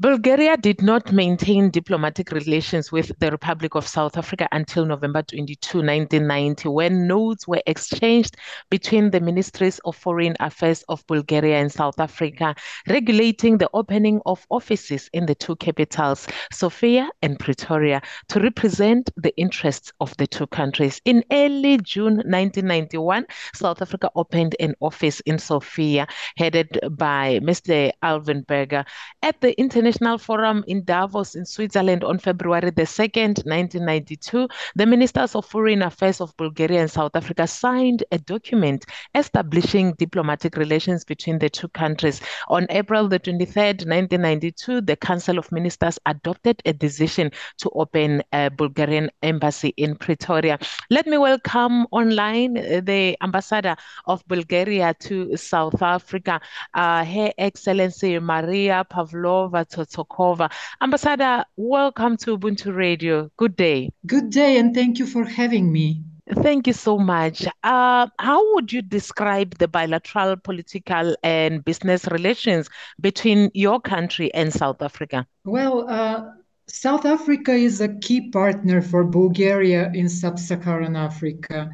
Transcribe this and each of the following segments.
Bulgaria did not maintain diplomatic relations with the Republic of South Africa until November 22, 1990, when notes were exchanged between the Ministries of Foreign Affairs of Bulgaria and South Africa, regulating the opening of offices in the two capitals, Sofia and Pretoria, to represent the interests of the two countries. In early June 1991, South Africa opened an office in Sofia, headed by Mr. Alvin Berger. At the International International Forum in Davos in Switzerland on February the 2nd, 1992, the Ministers of Foreign Affairs of Bulgaria and South Africa signed a document establishing diplomatic relations between the two countries. On April the 23rd, 1992, the Council of Ministers adopted a decision to open a Bulgarian embassy in Pretoria. Let me welcome online uh, the ambassador of Bulgaria to South Africa, uh, Her Excellency Maria Pavlova Tzotzorkova. Ambassador, welcome to Ubuntu Radio. Good day. Good day, and thank you for having me. Thank you so much. Uh, how would you describe the bilateral political and business relations between your country and South Africa? Well, uh, South Africa is a key partner for Bulgaria in sub Saharan Africa.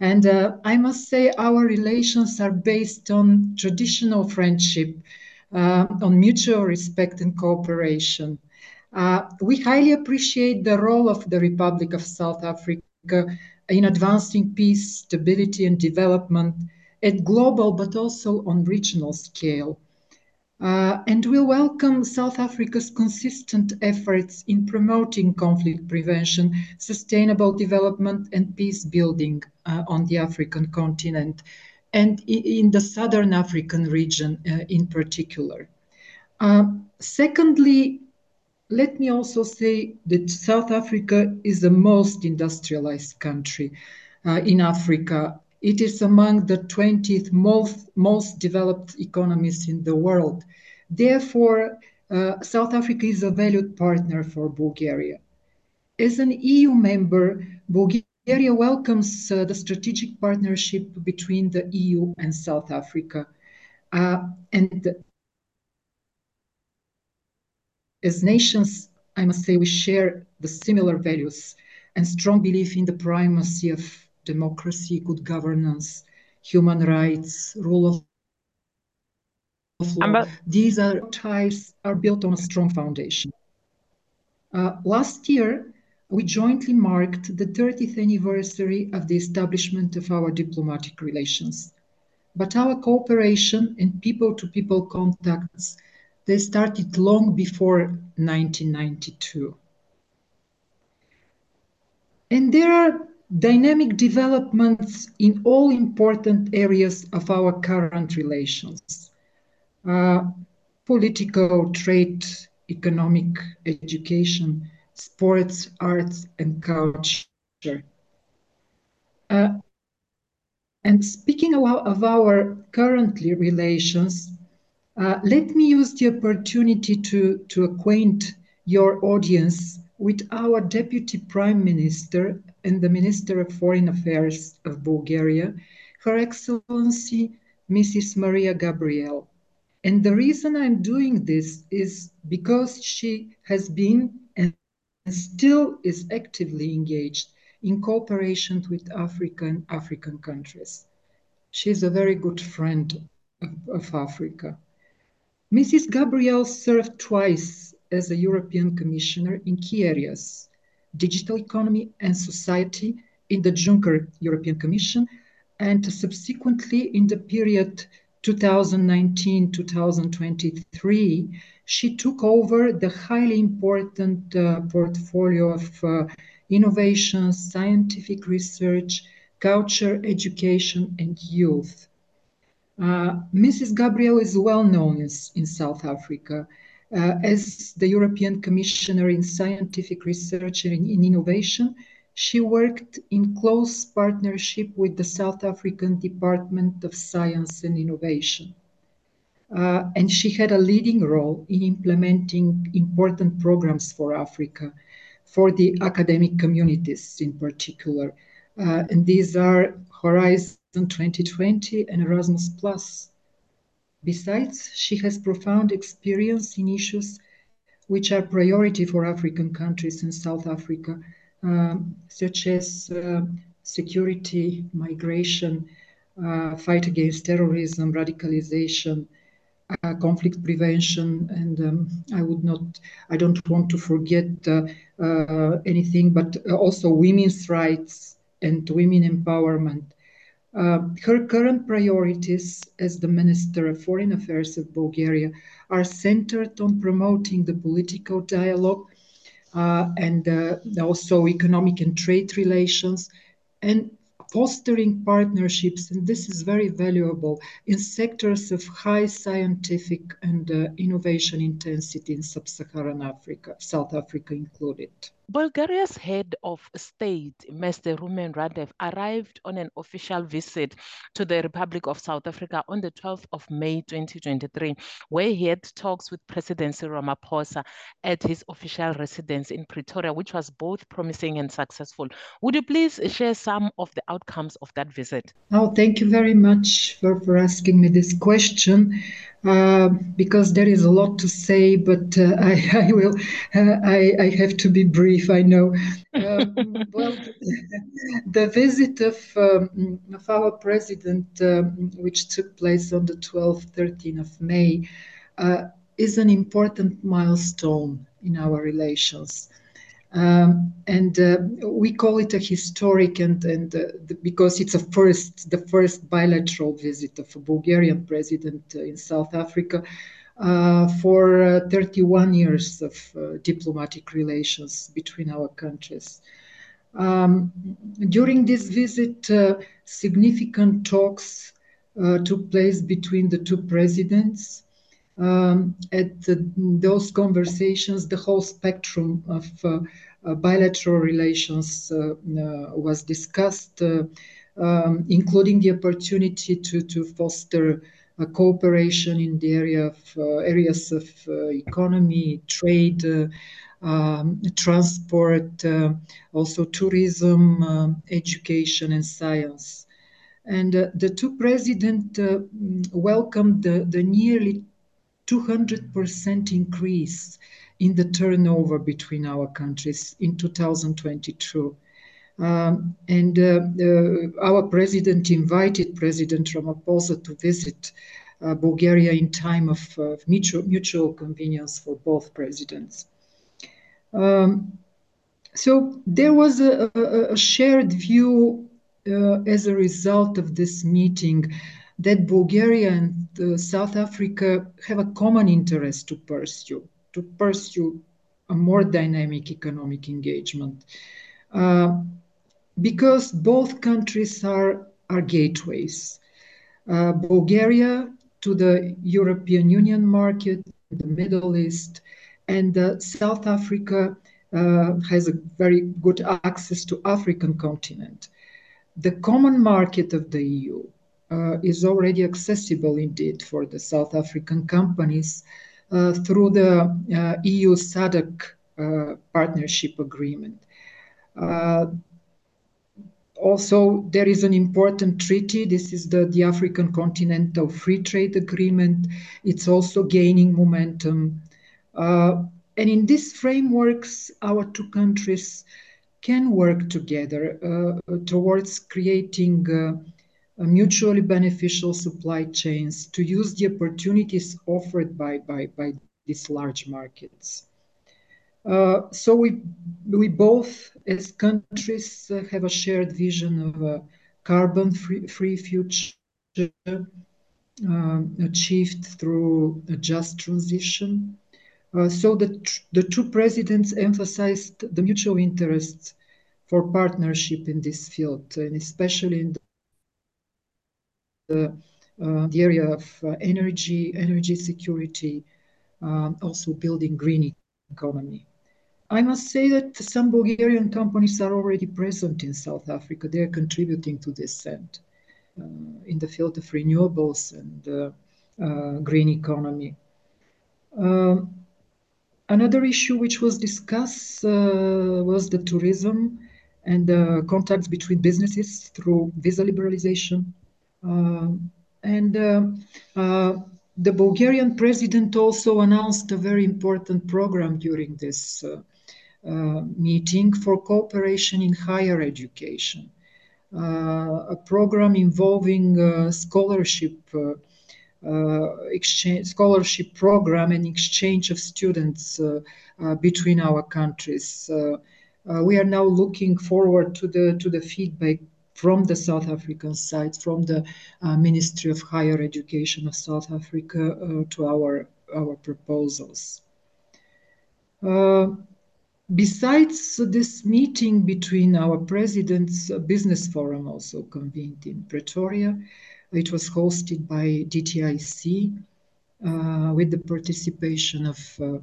And uh, I must say, our relations are based on traditional friendship on mutual respect and cooperation. Uh, we highly appreciate the role of the Republic of South Africa in advancing peace, stability, and development at global but also on regional scale. Uh, and we welcome South Africa's consistent efforts in promoting conflict prevention, sustainable development, and peace building uh, on the African continent and in the Southern African region uh, in particular. Uh, secondly, let me also say that South Africa is the most industrialized country uh, in Africa. It is among the 20th most, most developed economies in the world. Therefore, uh, South Africa is a valued partner for Bulgaria. As an EU member, Bulgaria Bulgaria welcomes uh, the strategic partnership between the EU and South Africa. Uh, and as nations, I must say we share the similar values and strong belief in the primacy of democracy, good governance, human rights, rule of law. These are ties are built on a strong foundation. Uh, last year, we jointly marked the 30th anniversary of the establishment of our diplomatic relations. But our cooperation and people-to-people contacts, they started long before 1992. And there are dynamic developments in all important areas of our current relations. Uh, political, trade, economic, education, sports, arts, and culture. Uh, and speaking of, of our currently relations, uh, let me use the opportunity to, to acquaint your audience with our Deputy Prime Minister and the Minister of Foreign Affairs of Bulgaria, Her Excellency Mrs. Maria Gabriel. And the reason I'm doing this is because she has been still is actively engaged in cooperation with African African countries. She's a very good friend of, of Africa. Mrs. Gabriel served twice as a European Commissioner in key areas, digital economy and society in the Juncker European Commission, and subsequently in the period 2019-2023 she took over the highly important uh, portfolio of uh, innovation, scientific research, culture, education, and youth. Uh, Mrs. Gabriel is well known in, in South Africa uh, as the European Commissioner in Scientific Research and in Innovation. She worked in close partnership with the South African Department of Science and Innovation. Uh, and she had a leading role in implementing important programs for Africa, for the academic communities in particular. Uh, and these are Horizon 2020 and Erasmus Plus. Besides, she has profound experience in issues which are priority for African countries and South Africa, such as uh, security, migration, uh, fight against terrorism, radicalization, uh, conflict prevention, and um, I would not, I don't want to forget uh, uh, anything, but also women's rights and women empowerment. Uh, her current priorities as the Minister of Foreign Affairs of Bulgaria are centered on promoting the political dialogue uh, and uh, also economic and trade relations and fostering partnerships, and this is very valuable in sectors of high scientific and uh, innovation intensity in sub-Saharan Africa, South Africa included. Bulgaria's head of state, Mr. Rumen Radev, arrived on an official visit to the Republic of South Africa on the 12th of May 2023, where he had talks with President Cyril Ramaphosa at his official residence in Pretoria, which was both promising and successful. Would you please share some of the outcomes of that visit? Oh, thank you very much for, for asking me this question. Uh, because there is a lot to say, but uh, I, I, will. Uh, I, I, have to be brief. I know. Um, well, the visit of, um, of our president, um, which took place on the 12th, 13th of May, uh, is an important milestone in our relations. Um, and uh, we call it a historic and, and uh, the, because it's a first the first bilateral visit of a Bulgarian president uh, in South Africa uh, for uh, 31 years of diplomatic relations between our countries. Um, during this visit, significant talks took place between the two presidents. Um, at the, those conversations, the whole spectrum of uh, uh, bilateral relations uh, was discussed, um, including the opportunity to, to foster cooperation in the area of areas of economy, trade, um, transport, also tourism, education, and science. And uh, the two presidents uh, welcomed the, the nearly 200% increase in the turnover between our countries in 2022. Um, and uh, uh, our president invited President Ramaphosa to visit uh, Bulgaria in time of uh, mutual, mutual convenience for both presidents. Um, so there was a, a, a shared view uh, as a result of this meeting that Bulgaria and South Africa have a common interest to pursue, to pursue a more dynamic economic engagement. Uh, because both countries are, are gateways. Uh, Bulgaria to the European Union market, the Middle East, and uh, South Africa uh, has a very good access to African continent. The common market of the EU is already accessible indeed for the South African companies uh, through the uh, EU SADC partnership agreement. also, there is an important treaty. This is the, the African Continental Free Trade Agreement. It's also gaining momentum. Uh, and in these frameworks, our two countries can work together uh, towards creating uh, mutually beneficial supply chains to use the opportunities offered by, by, by these large markets. Uh, so we, we both, as countries, uh, have a shared vision of a carbon-free free future uh, achieved through a just transition. Uh, so the, the two presidents emphasized the mutual interests for partnership in this field, and especially in the, uh, the area of uh, energy, energy security, um, also building green economy. I must say that some Bulgarian companies are already present in South Africa. They are contributing to this end uh, in the field of renewables and uh, uh, green economy. Um, another issue which was discussed uh, was the tourism and the contacts between businesses through visa liberalization and uh, uh, the Bulgarian president also announced a very important program during this uh, uh, meeting for cooperation in higher education, uh, a program involving uh, scholarship. exchange scholarship program and exchange of students between our countries. we are now looking forward to the to the feedback from the South African side, from the uh, Ministry of Higher Education of South Africa uh, to our, our proposals. Uh, besides this meeting between our presidents, a business forum also convened in Pretoria. It was hosted by DTIC uh, with the participation of uh,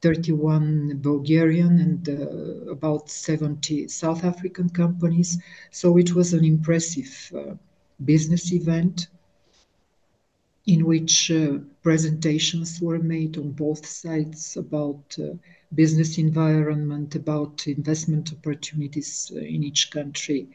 31 Bulgarian and uh, about 70 South African companies. So it was an impressive uh, business event in which uh, presentations were made on both sides about uh, business environment, about investment opportunities uh, in each country.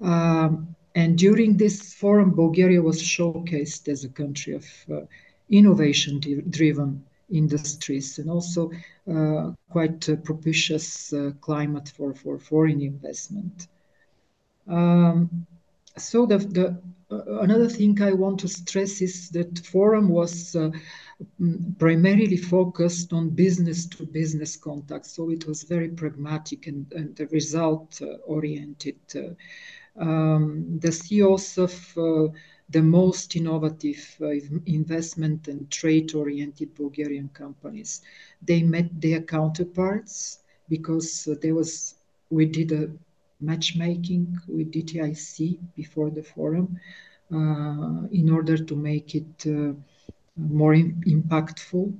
Um, and during this forum, Bulgaria was showcased as a country of uh, innovation driven industries and also uh, quite propitious uh, climate for, for foreign investment. Um, so the, the uh, another thing I want to stress is that forum was uh, primarily focused on business to business contacts. So it was very pragmatic and, and result uh, oriented. Uh, um, the CEOs of the most innovative uh, investment and trade-oriented Bulgarian companies. They met their counterparts because uh, there was we did a matchmaking with DTIC before the forum uh, in order to make it more impactful,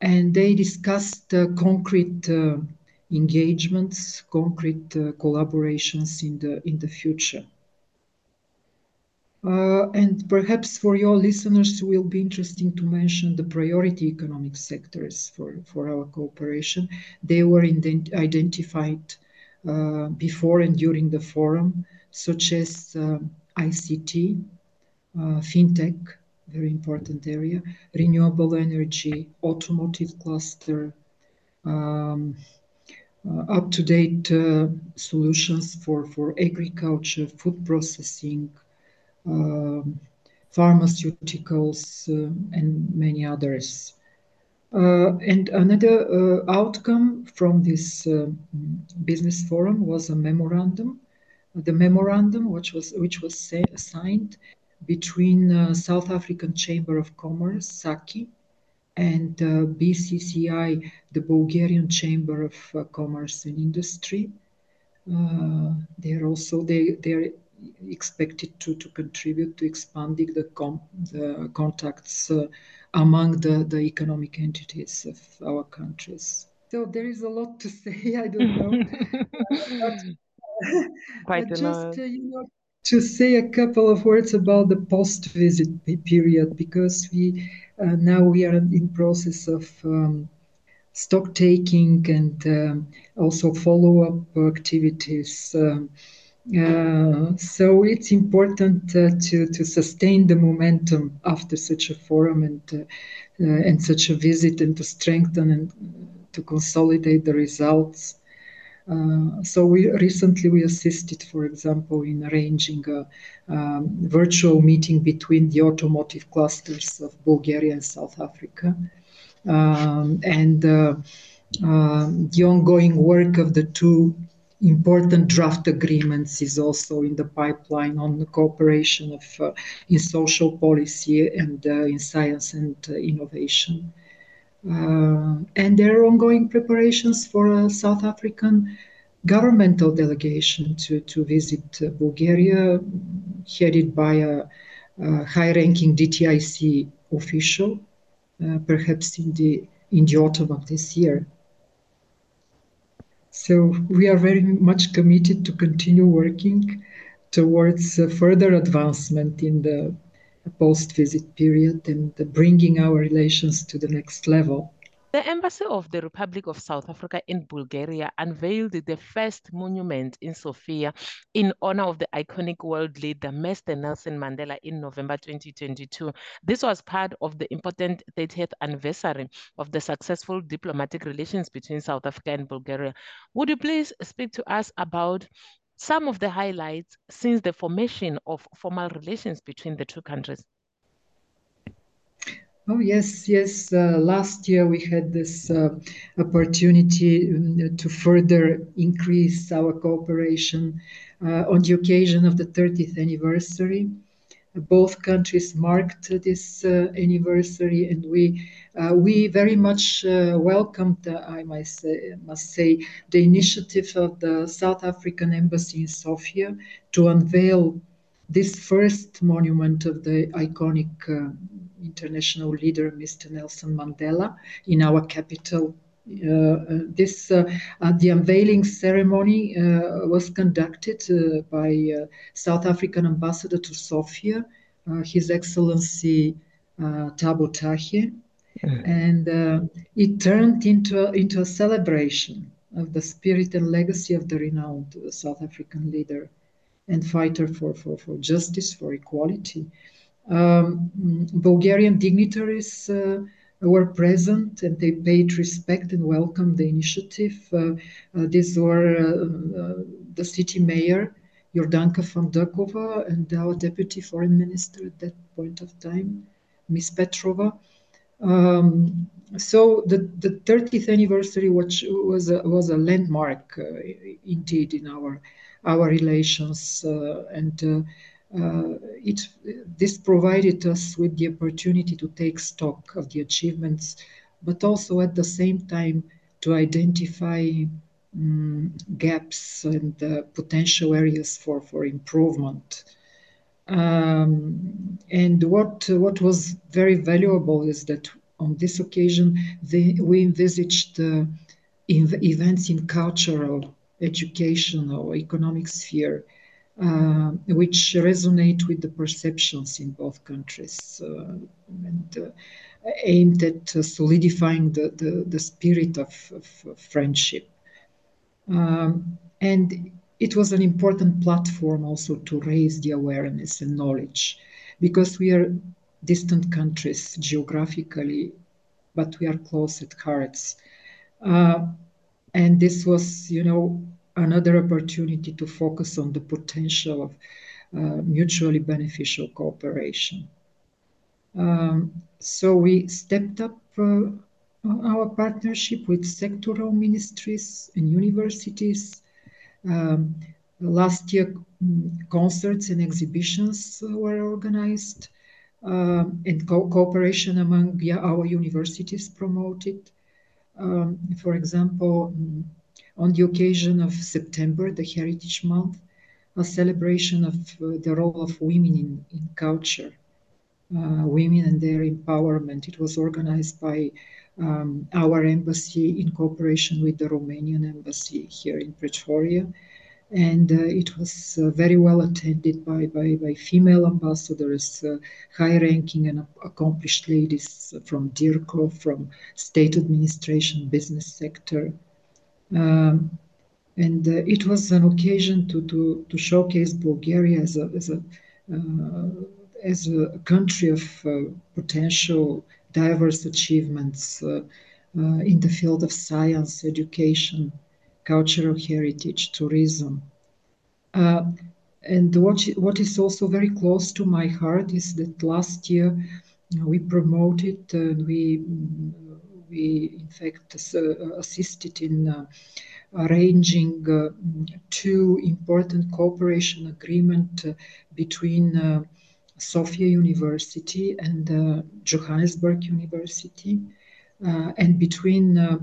and they discussed concrete engagements, concrete collaborations in the in the future. Uh, and perhaps for your listeners, it will be interesting to mention the priority economic sectors for, for our cooperation. They were ident- identified uh, before and during the forum, such as uh, ICT, fintech, very important area, renewable energy, automotive cluster, um, uh, up-to-date uh, solutions for, for agriculture, food processing, um, pharmaceuticals, uh, and many others. Uh, and another uh, outcome from this business forum was a memorandum. The memorandum, which was which was signed between South African Chamber of Commerce, SACI, and uh, BCCI, the Bulgarian Chamber of uh, Commerce and Industry. Uh, they're also they they're expected to, to contribute to expanding the, com- the contacts uh, among the, the economic entities of our countries. So there is a lot to say. I don't know. Quite but just, uh, you know, to say a couple of words about the post-visit period because we uh, now we are in process of um, stock taking and um, also follow-up activities. Um, uh, so it's important uh, to, to sustain the momentum after such a forum and, uh, uh and such a visit and to strengthen and to consolidate the results. Uh, so we recently we assisted, for example, in arranging a um, virtual meeting between the automotive clusters of Bulgaria and South Africa, um, and the ongoing work of the two important draft agreements is also in the pipeline on the cooperation of uh, in social policy and uh, in science and uh, innovation. Uh, and there are ongoing preparations for a South African governmental delegation to, to visit uh, Bulgaria, headed by a, a high-ranking DTIC official, uh, perhaps in the in the autumn of this year. So we are very much committed to continue working towards uh, further advancement in the post-visit period and bringing our relations to the next level. The Embassy of the Republic of South Africa in Bulgaria unveiled the first monument in Sofia in honor of the iconic world leader, Mr. Nelson Mandela, in November 2022. This was part of the important 30th anniversary of the successful diplomatic relations between South Africa and Bulgaria. Would you please speak to us about some of the highlights since the formation of formal relations between the two countries? Oh, yes, yes. Uh, last year we had this uh, opportunity um, to further increase our cooperation uh, on the occasion of the 30th anniversary. Both countries marked this uh, anniversary, and we uh, we very much uh, welcomed, I must say, must say, the initiative of the South African Embassy in Sofia to unveil this first monument of the iconic international leader, Mr. Nelson Mandela, in our capital. Uh, uh this uh, uh, the unveiling ceremony was conducted by South African ambassador to Sofia, His Excellency Thabo Tahi, and it turned into a, into a celebration of the spirit and legacy of the renowned South African leader and fighter for, for, for justice, for equality. Um, Bulgarian dignitaries uh, were present and they paid respect and welcomed the initiative. Uh, uh, these were the city mayor, Jordanka Fandakova, and our deputy foreign minister at that point of time, Ms. Petrova. Um, so the, the 30th anniversary, which was a, was a landmark uh, indeed in our our relations, uh, and uh, it, this provided us with the opportunity to take stock of the achievements, but also at the same time to identify um, gaps and uh, potential areas for, for improvement. Um, and what what was very valuable is that on this occasion we envisaged uh, in events in cultural, educational, economic sphere uh, which resonate with the perceptions in both countries uh, and uh, aimed at solidifying the, the, the spirit of, of friendship. Um, and it was an important platform also to raise the awareness and knowledge because we are distant countries geographically, but we are close at hearts. Uh, and this was, you know, another opportunity to focus on the potential of uh, mutually beneficial cooperation. Um, so we stepped up uh, our partnership with sectoral ministries and universities. Um, last year, mm, concerts and exhibitions were organized, um, and co cooperation among our universities promoted. Um, for example, mm, on the occasion of September, the Heritage Month, a celebration of uh, the role of women in, in culture, uh, women and their empowerment. It was organized by um, our embassy in cooperation with the Romanian embassy here in Pretoria. And uh, it was uh, very well attended by, by, by female ambassadors, uh, high ranking and accomplished ladies from DIRCO, from state administration, business sector, um, and uh, it was an occasion to, to, to showcase Bulgaria as a, as a, uh, as a country of uh, potential diverse achievements uh, uh, in the field of science, education, cultural heritage, tourism. Uh, and what, what is also very close to my heart is that last year we promoted and we we in fact uh, assisted in uh, arranging uh, two important cooperation agreement between Sofia University and Johannesburg University. Uh, and between uh,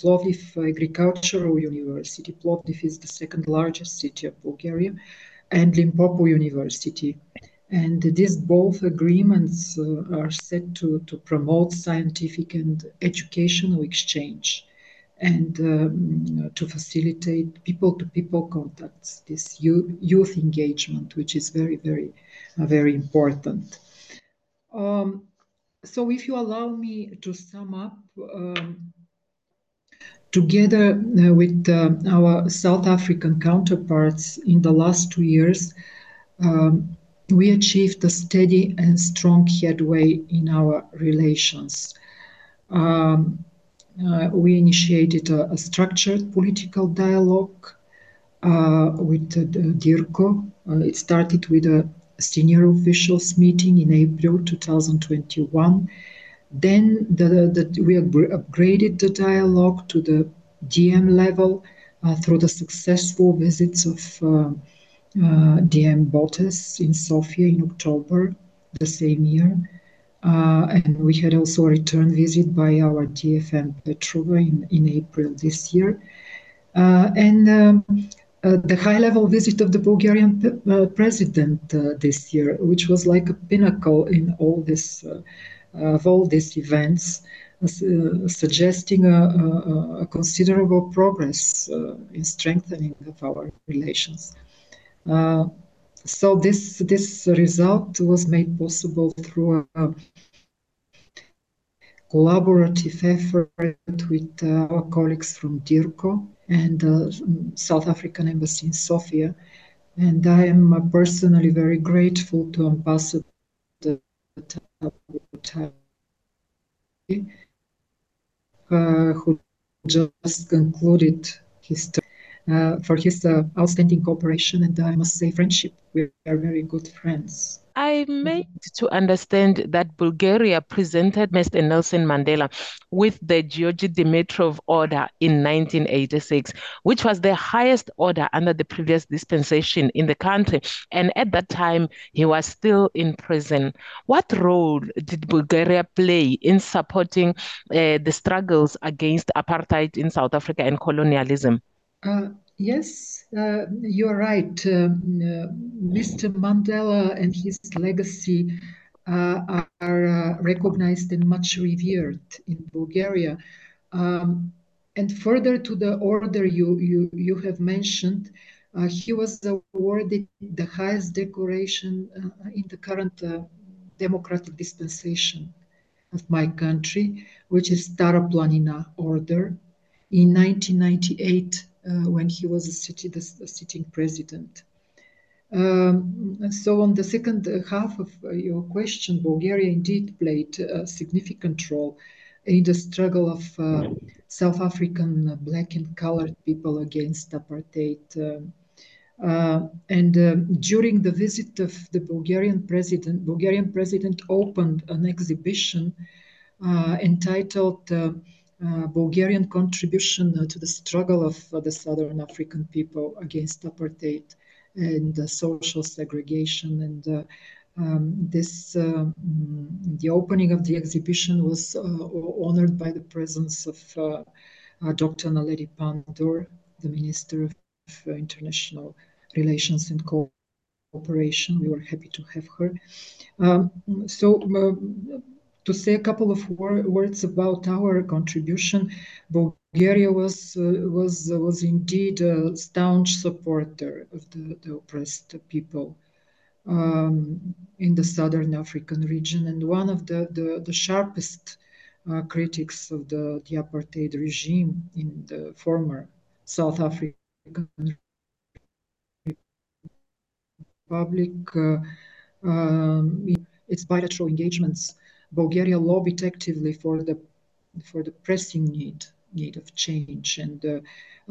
Plovdiv Agricultural University, Plovdiv is the second largest city of Bulgaria, and Limpopo University. And these both agreements uh, are set to, to promote scientific and educational exchange and um, to facilitate people to people contacts, this youth, youth, engagement, which is very, very, uh, very important. Um, so, if you allow me to sum up, um, together uh, with uh, our South African counterparts in the last two years, um, we achieved a steady and strong headway in our relations. Um, uh, we initiated a, a, structured political dialogue uh, with uh, DIRCO. Uh, it started with a senior officials meeting in April 2021. Then the, the, we upgraded the dialogue to the DM level uh, through the successful visits of uh, DM Botes in Sofia in October the same year. Uh, and we had also a return visit by our DFM Petrova in, in April this year. Uh, and um, uh, the high level visit of the Bulgarian uh, president uh, this year, which was like a pinnacle in all this, uh, of all these events, suggesting a, a, a, considerable progress in strengthening of our relations. So this this result was made possible through a collaborative effort with our colleagues from DIRCO and the South African Embassy in Sofia. And I am personally very grateful to Ambassador uh, who just concluded his uh, for his uh, outstanding cooperation and I must say friendship. We are very good friends. I made to understand that Bulgaria presented Mr. Nelson Mandela with the Georgi Dimitrov Order in 1986, which was the highest order under the previous dispensation in the country. And at that time, he was still in prison. What role did Bulgaria play in supporting uh, the struggles against apartheid in South Africa and colonialism? Uh, Yes, uh, you're right. Uh, Mr. Mandela and his legacy uh, are uh, recognized and much revered in Bulgaria. Um, and further to the order you, you, you have mentioned, uh, he was awarded the highest decoration uh, in the current democratic dispensation of my country, which is Stara Planina Order. In 1998, uh, when he was a, city, the, the sitting president. Um, so on the second half of uh, your question, Bulgaria indeed played a significant role in the struggle of uh, South African black and colored people against apartheid. Um, uh, and uh, during the visit of the Bulgarian president, Bulgarian president opened an exhibition uh, entitled uh, Bulgarian contribution uh, to the struggle of uh, the Southern African people against apartheid and social segregation. And um, this, um, the opening of the exhibition was honored by the presence of Dr. Naledi Pandor, the Minister of International Relations and Cooperation. We were happy to have her. Um, so, uh, to say a couple of wor words about our contribution, Bulgaria was uh, was uh, was indeed a staunch supporter of the, the oppressed people um, in the southern African region, and one of the the, the sharpest uh, critics of the, the apartheid regime in the former South African Republic. Uh, um, its bilateral engagements Bulgaria lobbied actively for the for the pressing need need of change, and uh,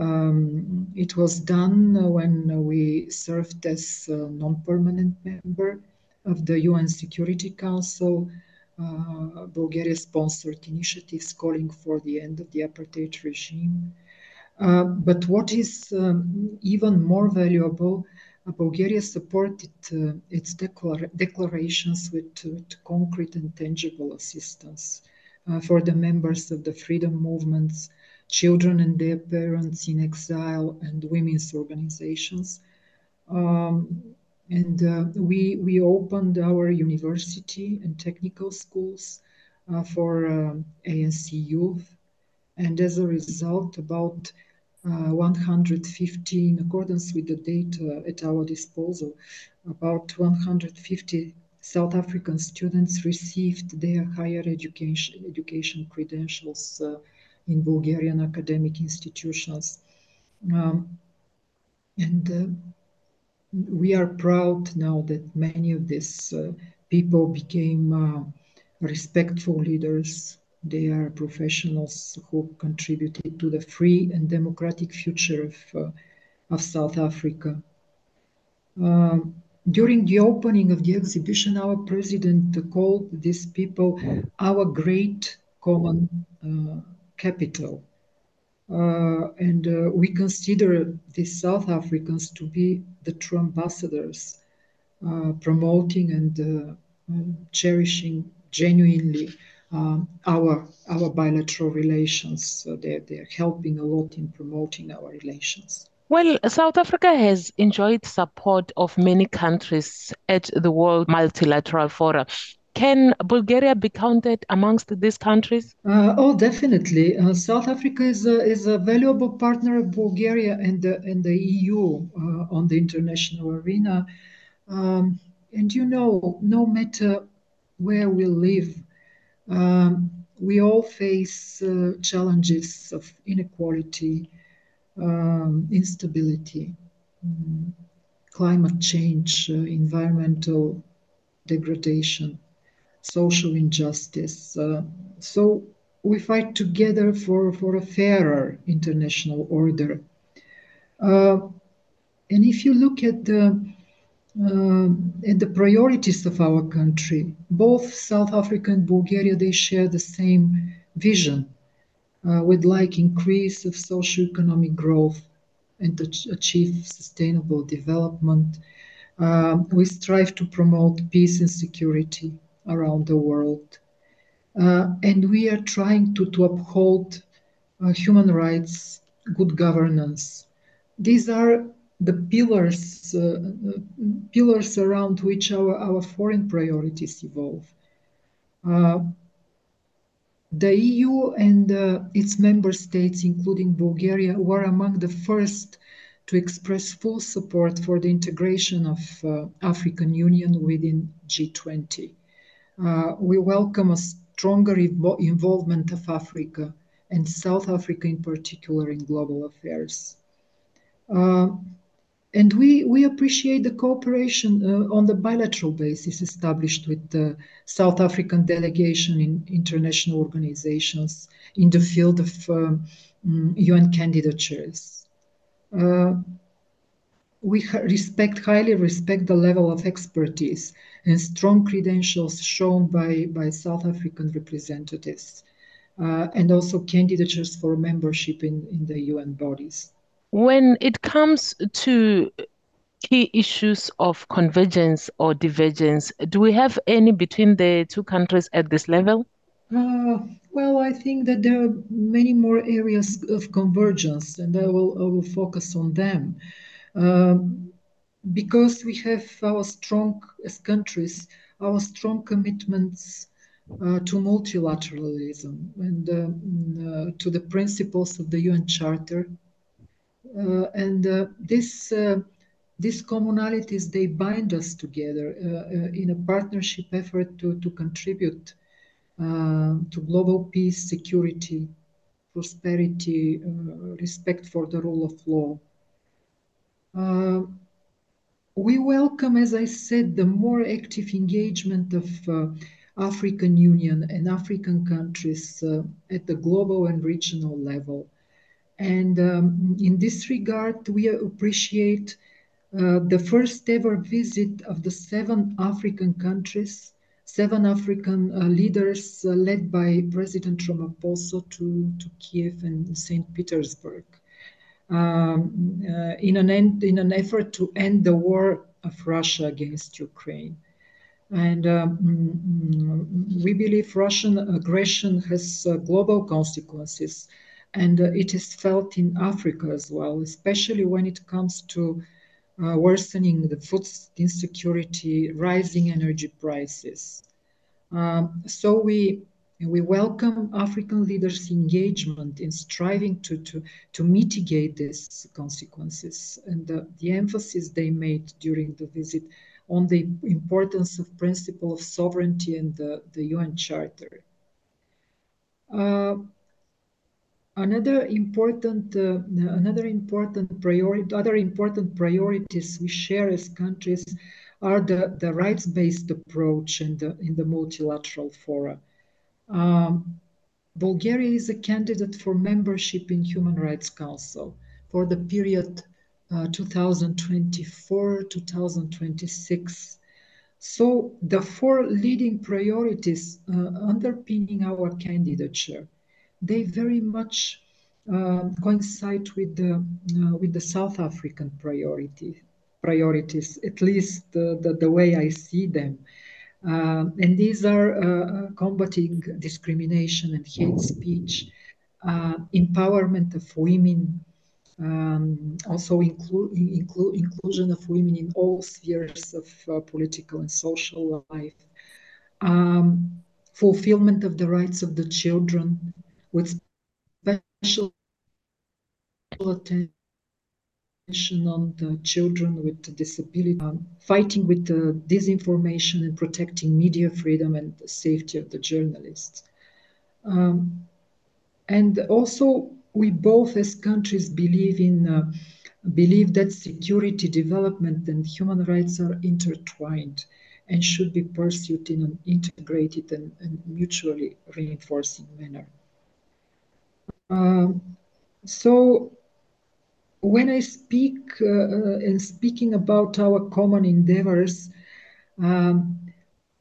um, it was done when we served as a non-permanent member of the UN Security Council. Uh, Bulgaria sponsored initiatives calling for the end of the apartheid regime. Uh, but what is um, even more valuable Bulgaria supported uh, its declara declarations with, with, concrete and tangible assistance uh, for the members of the freedom movements, children and their parents in exile, and women's organizations. Um, and uh, we, we opened our university and technical schools uh, for um, ANC youth. And as a result, about uh, 150 in accordance with the data at our disposal, about 150 South African students received their higher education, education credentials uh, in Bulgarian academic institutions. Um, and uh, we are proud now that many of these uh, people became uh, respectful leaders. They are professionals who contributed to the free and democratic future of, uh, of South Africa. Um, during the opening of the exhibition, our president called these people our great common uh, capital. Uh, and uh, we consider these South Africans to be the true ambassadors, uh, promoting and cherishing genuinely um, our our bilateral relations. they're, they're helping a lot in promoting our relations. Well, South Africa has enjoyed support of many countries at the World Multilateral Forum. Can Bulgaria be counted amongst these countries? Uh, oh, definitely. Uh, South Africa is a, is a valuable partner of Bulgaria and the, and the EU uh, on the international arena. Um, and you know, no matter where we live, um, we all face uh, challenges of inequality, um, instability, um, climate change, uh, environmental degradation, social injustice. Uh, so we fight together for, for a fairer international order. Uh, and if you look at the at the priorities of our country, both South Africa and Bulgaria they share the same vision uh, would like increase of socio-economic growth and achieve sustainable development. Uh, we strive to promote peace and security around the world. Uh, and we are trying to, to uphold uh, human rights, good governance. These are the pillars, uh, uh, pillars around which our, our foreign priorities evolve. The EU and uh, its member states, including Bulgaria, were among the first to express full support for the integration of uh, African Union within G20. Uh, we welcome a stronger evo- involvement of Africa and South Africa in particular in global affairs. And we, we appreciate the cooperation uh, on the bilateral basis established with the South African delegation in international organizations in the field of um, UN candidatures. Uh, we respect, highly respect the level of expertise and strong credentials shown by, by South African representatives, uh, and also candidatures for membership in, in the UN bodies. When it comes to key issues of convergence or divergence, do we have any between the two countries at this level? Uh, well, I think that there are many more areas of convergence, and I will, I will focus on them. Um, because we have our strong, as countries, our strong commitments uh, to multilateralism and um, uh, to the principles of the UN Charter Uh, and uh, this uh, these commonalities they bind us together uh, uh, in a partnership effort to, to contribute to global peace, security, prosperity, respect for the rule of law. we welcome, as I said, the more active engagement of African Union and African countries uh, at the global and regional level. And um, in this regard, we appreciate uh, the first ever visit of the seven African countries, seven African uh, leaders uh, led by President Ramaphosa to, to Kiev and St. Petersburg um, uh, in, an end, in an effort to end the war of Russia against Ukraine. And um, mm, we believe Russian aggression has uh, global consequences and uh, it is felt in Africa as well, especially when it comes to uh, worsening the food insecurity, rising energy prices. Um, so we we welcome African leaders' engagement in striving to, to, to mitigate these consequences. And the, the emphasis they made during the visit on the importance of principle of sovereignty and the, the UN Charter. Uh, another important uh, another important priority other important priorities we share as countries are the, the rights-based approach in the in the multilateral fora. Um, Bulgaria is a candidate for membership in Human Rights Council for the period 2024-2026. Uh, so the four leading priorities uh, underpinning our candidature, they very much uh, coincide with the uh, with the South African priority priorities, at least the, the, the way I see them. Uh, and these are uh, combating discrimination and hate speech, empowerment of women, um, also inclu- inclu- inclusion of women in all spheres of uh, political and social life, um, fulfillment of the rights of the children with special attention on the children with disability, um, fighting with the disinformation and protecting media freedom and the safety of the journalists. Um, and also we both as countries believe in uh, believe that security development and human rights are intertwined and should be pursued in an integrated and, and mutually reinforcing manner. Um, so when I speak uh, uh and speaking about our common endeavors, um,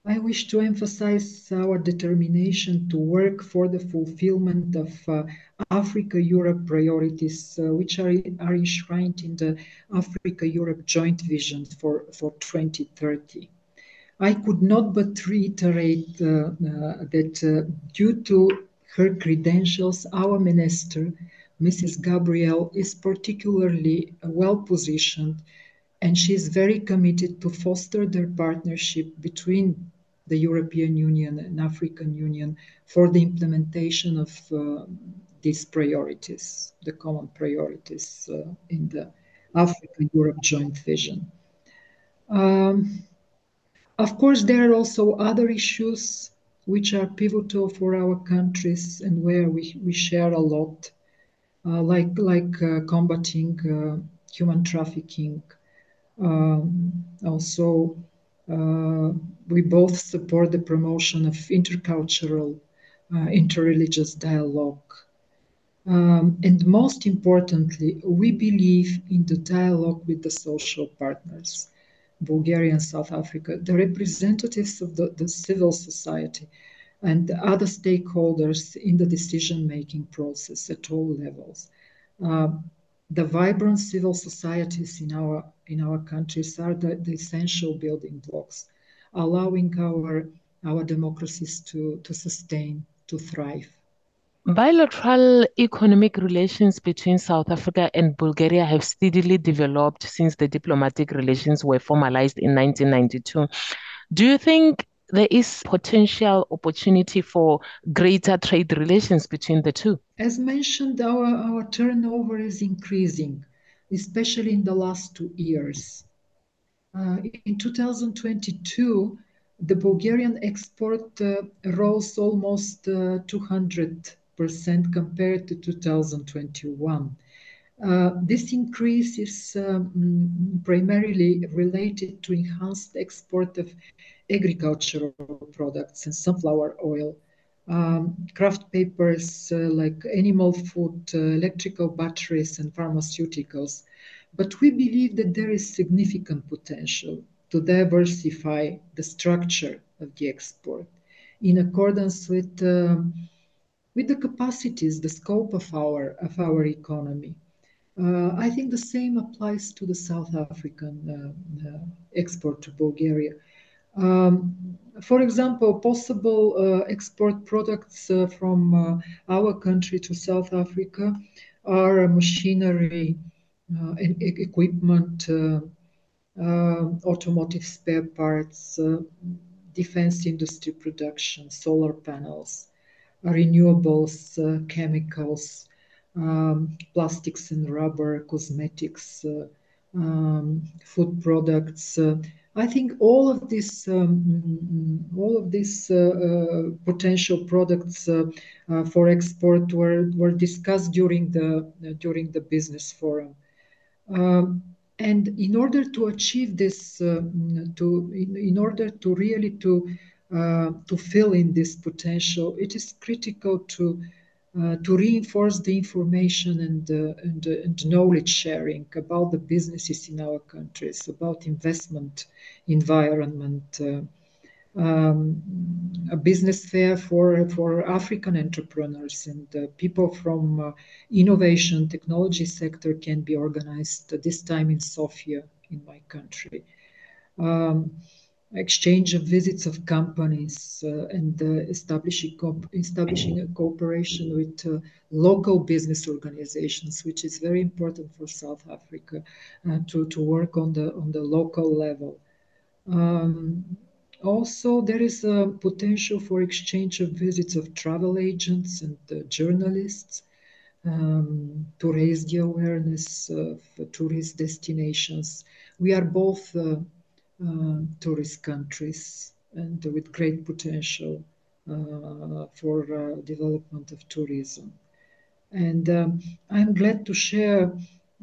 I wish to emphasize our determination to work for the fulfillment of uh, Africa Europe priorities, uh, which are, are enshrined in the Africa Europe joint vision for, for 2030. I could not but reiterate uh, uh that uh, due to her credentials, our minister, Mrs. Gabriel, is particularly well positioned and she is very committed to foster the partnership between the European Union and African Union for the implementation of uh, these priorities, the common priorities uh, in the Africa-Europe joint vision. Um, of course, there are also other issues which are pivotal for our countries and where we, we share a lot, uh, like, like uh, combating uh, human trafficking, um, also, uh, we both support the promotion of intercultural, uh, interreligious dialogue. Um, and most importantly, we believe in the dialogue with the social partners, Bulgaria and South Africa, the representatives of the, the civil society, and other stakeholders in the decision making process at all levels. Uh, the vibrant civil societies in our in our countries are the, the essential building blocks, allowing our our democracies to, to sustain, to thrive. Bilateral economic relations between South Africa and Bulgaria have steadily developed since the diplomatic relations were formalized in 1992. Do you think there is potential opportunity for greater trade relations between the two? As mentioned, our, our turnover is increasing, especially in the last two years. Uh, in 2022, the Bulgarian export uh, rose almost uh, 200% compared to 2021. Uh, this increase is um, primarily related to enhanced export of agricultural products and sunflower oil, um, kraft papers uh, like animal food, uh, electrical batteries, and pharmaceuticals. But we believe that there is significant potential to diversify the structure of the export in accordance with, um, with the capacities, the scope of our, of our economy. Uh, I think the same applies to the South African uh, uh, export to Bulgaria. Um, for example, possible uh, export products uh, from uh, our country to South Africa are machinery uh, and equipment, uh, automotive spare parts, defense industry production, solar panels, renewables, chemicals, um, plastics and rubber, cosmetics, um, food products. Uh, I think all of these um, all of these uh, uh, potential products uh, for export were were discussed during the during the business forum. Um, and in order to achieve this, to in, in, order to really to to fill in this potential, it is critical to uh, to reinforce the information and, uh, and, uh, and, knowledge sharing about the businesses in our countries, about investment environment, uh, um, a business fair for, for African entrepreneurs and uh, people from uh, innovation technology sector can be organized this time in Sofia in my country. Um, exchange of visits of companies uh, and uh, establishing, establishing a cooperation with uh, local business organizations, which is very important for South Africa uh, to, to work on the, on the local level. Um, also, there is a potential for exchange of visits of travel agents and uh, journalists um, to raise the awareness of tourist destinations. We are both uh, uh, tourist countries and with great potential uh, for uh, development of tourism. And um, I'm glad to share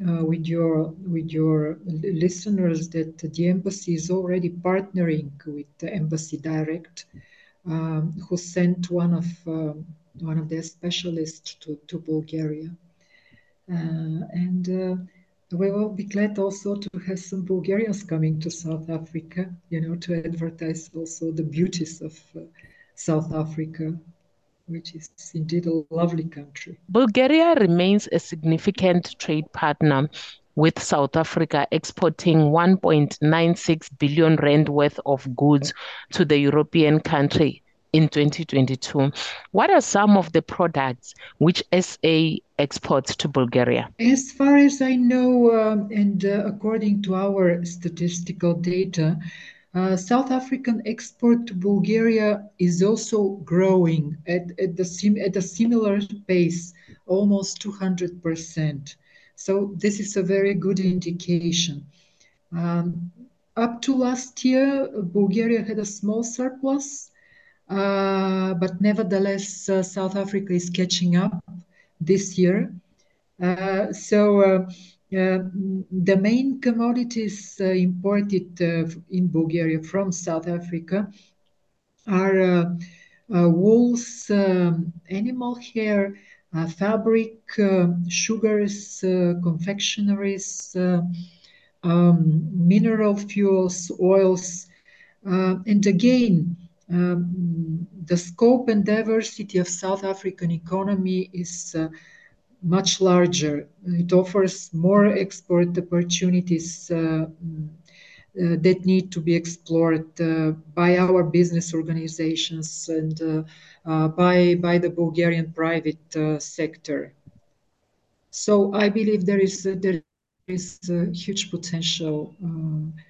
uh, with your with your listeners that the embassy is already partnering with Embassy Direct, um, who sent one of um, one of their specialists to, to Bulgaria, uh, and uh, we will be glad also to have some Bulgarians coming to South Africa, you know, to advertise also the beauties of uh, South Africa, which is indeed a lovely country. Bulgaria remains a significant trade partner with South Africa exporting 1.96 billion rand worth of goods to the European country in 2022. What are some of the products which SA exports to Bulgaria? As far as I know, um, and uh, according to our statistical data, uh, South African export to Bulgaria is also growing at, at, the sim- at a similar pace, almost 200%. So, this is a very good indication. Um, up to last year, Bulgaria had a small surplus Uh, but nevertheless, uh, South Africa is catching up this year. Uh, so uh, uh, the main commodities imported in Bulgaria from South Africa are wools, um, animal hair, fabric, sugars, confectionaries, um, mineral fuels, oils, and again, um, the scope and diversity of South African economy is uh, much larger. It offers more export opportunities uh, uh, that need to be explored uh, by our business organizations and uh, by, by the Bulgarian private sector. So I believe there is, there is a huge potential uh,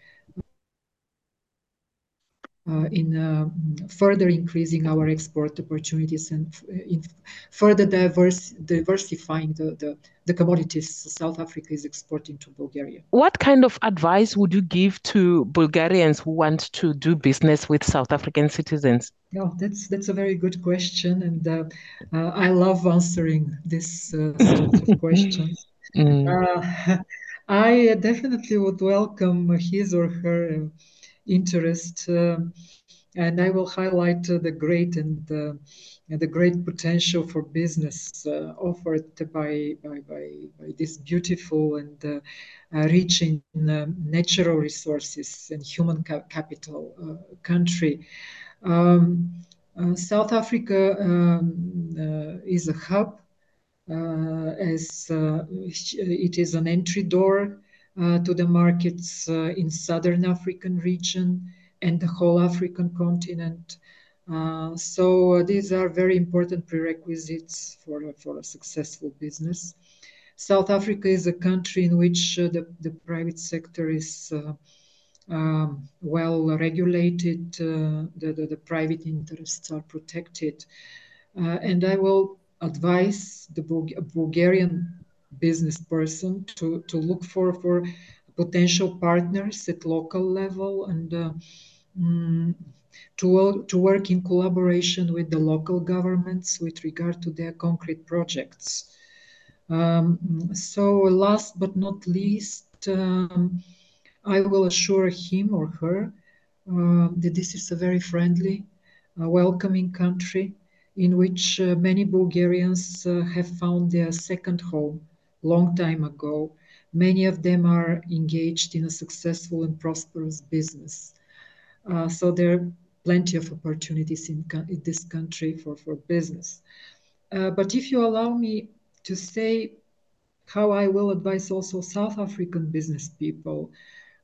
in uh, further increasing our export opportunities and uh, in further diverse, diversifying the, the, the commodities South Africa is exporting to Bulgaria. What kind of advice would you give to Bulgarians who want to do business with South African citizens? Oh, that's that's a very good question, and uh, uh, I love answering this uh, sort of questions. Mm. I definitely would welcome his or her interest. Um, and I will highlight uh, the great and uh, the great potential for business uh, offered by, by, by, by, this beautiful and uh, rich in natural resources and human ca- capital uh, country. Um, uh, South Africa um, is a hub as it is an entry door uh, to the markets uh, in southern African region and the whole African continent. Uh, so these are very important prerequisites for, a successful business. South Africa is a country in which the, private sector is um, well regulated, uh, the, private interests are protected. Uh, and I will advise the Bulgarian business person to, to look for, for potential partners at local level and mm, to, to work in collaboration with the local governments with regard to their concrete projects. Um, so, last but not least, um, I will assure him or her uh, that this is a very friendly, uh, welcoming country in which uh, many Bulgarians uh, have found their second home long time ago. Many of them are engaged in a successful and prosperous business. Uh, so there are plenty of opportunities in, in this country for, for business. Uh, but if you allow me to say how I will advise also South African business people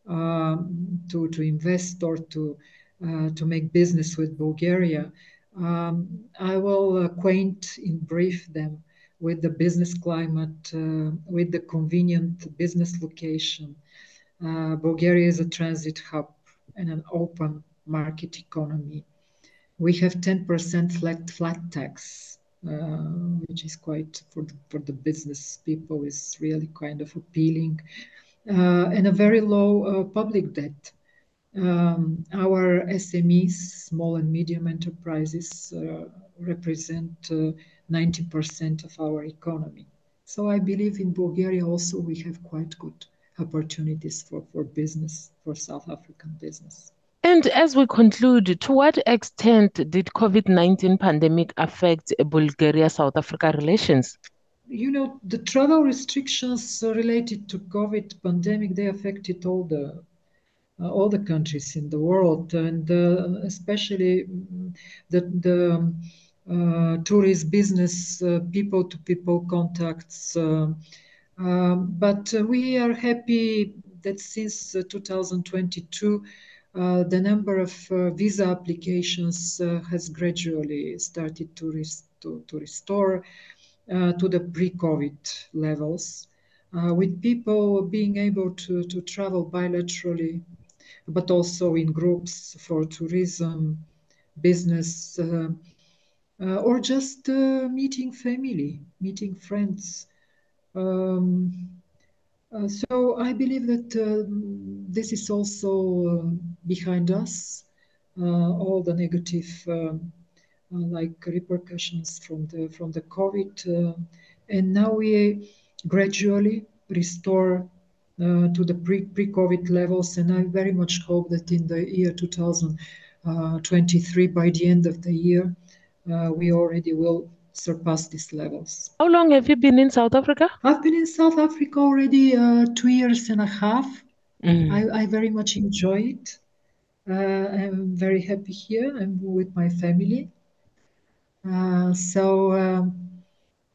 um, to, to invest or to, uh, to make business with Bulgaria, um, I will acquaint in brief them with the business climate, uh, with the convenient business location. Uh, Bulgaria is a transit hub and an open market economy. We have 10% flat, flat tax, uh, which is quite, for the, for the business people, is really kind of appealing, uh, and a very low uh, public debt. Um, our SMEs, small and medium enterprises, uh, represent 90% uh, of our economy. So I believe in Bulgaria also we have quite good opportunities for, for business, for South African business. And as we conclude, to what extent did COVID-19 pandemic affect Bulgaria-South Africa relations? You know, the travel restrictions related to COVID pandemic, they affected all the uh, all the countries in the world, and uh, especially the, the uh, tourist business, people to people contacts. Um, but we are happy that since 2022, uh, the number of uh, visa applications uh, has gradually started to, to, to, restore to the pre-COVID levels, with people being able to, to travel bilaterally but also in groups for tourism, business, uh, uh, or just uh, meeting family, meeting friends. Um, uh, so I believe that uh, this is also uh, behind us, all the negative like repercussions from the from the COVID, and now we gradually restore uh, to the pre pre COVID levels, and I very much hope that in the year 2023, by the end of the year, uh, we already will surpass these levels. How long have you been in South Africa? I've been in South Africa already uh, two years and a half. Mm. I, I, very much enjoy it. Uh, I'm very happy here. I'm with my family. Uh, so um,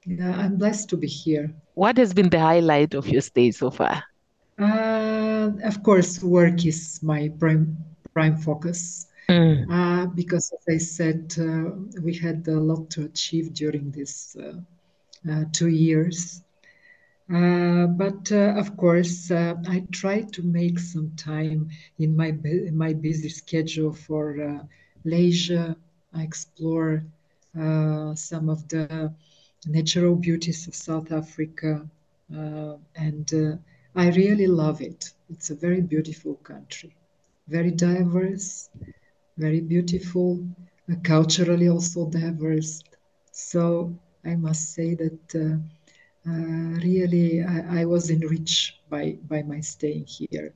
yeah, I'm blessed to be here. What has been the highlight of your stay so far? Uh, of course, work is my prime prime focus. Mm. Uh, because, as I said, uh, we had a lot to achieve during these uh, uh, two years. Uh, but of course, I try to make some time in my my busy schedule for leisure. I explore some of the natural beauties of South Africa and I really love it. It's a very beautiful country, very diverse, very beautiful, uh, culturally also diverse. So I must say that uh, uh, really I, I was enriched by, by my staying here.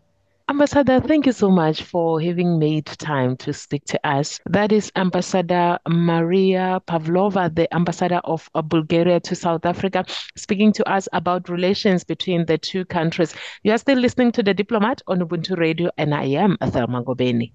Ambassador, thank you so much for having made time to speak to us. That is Ambassador Maria Pavlova, the ambassador of Bulgaria to South Africa, speaking to us about relations between the two countries. You are still listening to The Diplomat on Ubuntu Radio, and I am Thelma Ngobeni.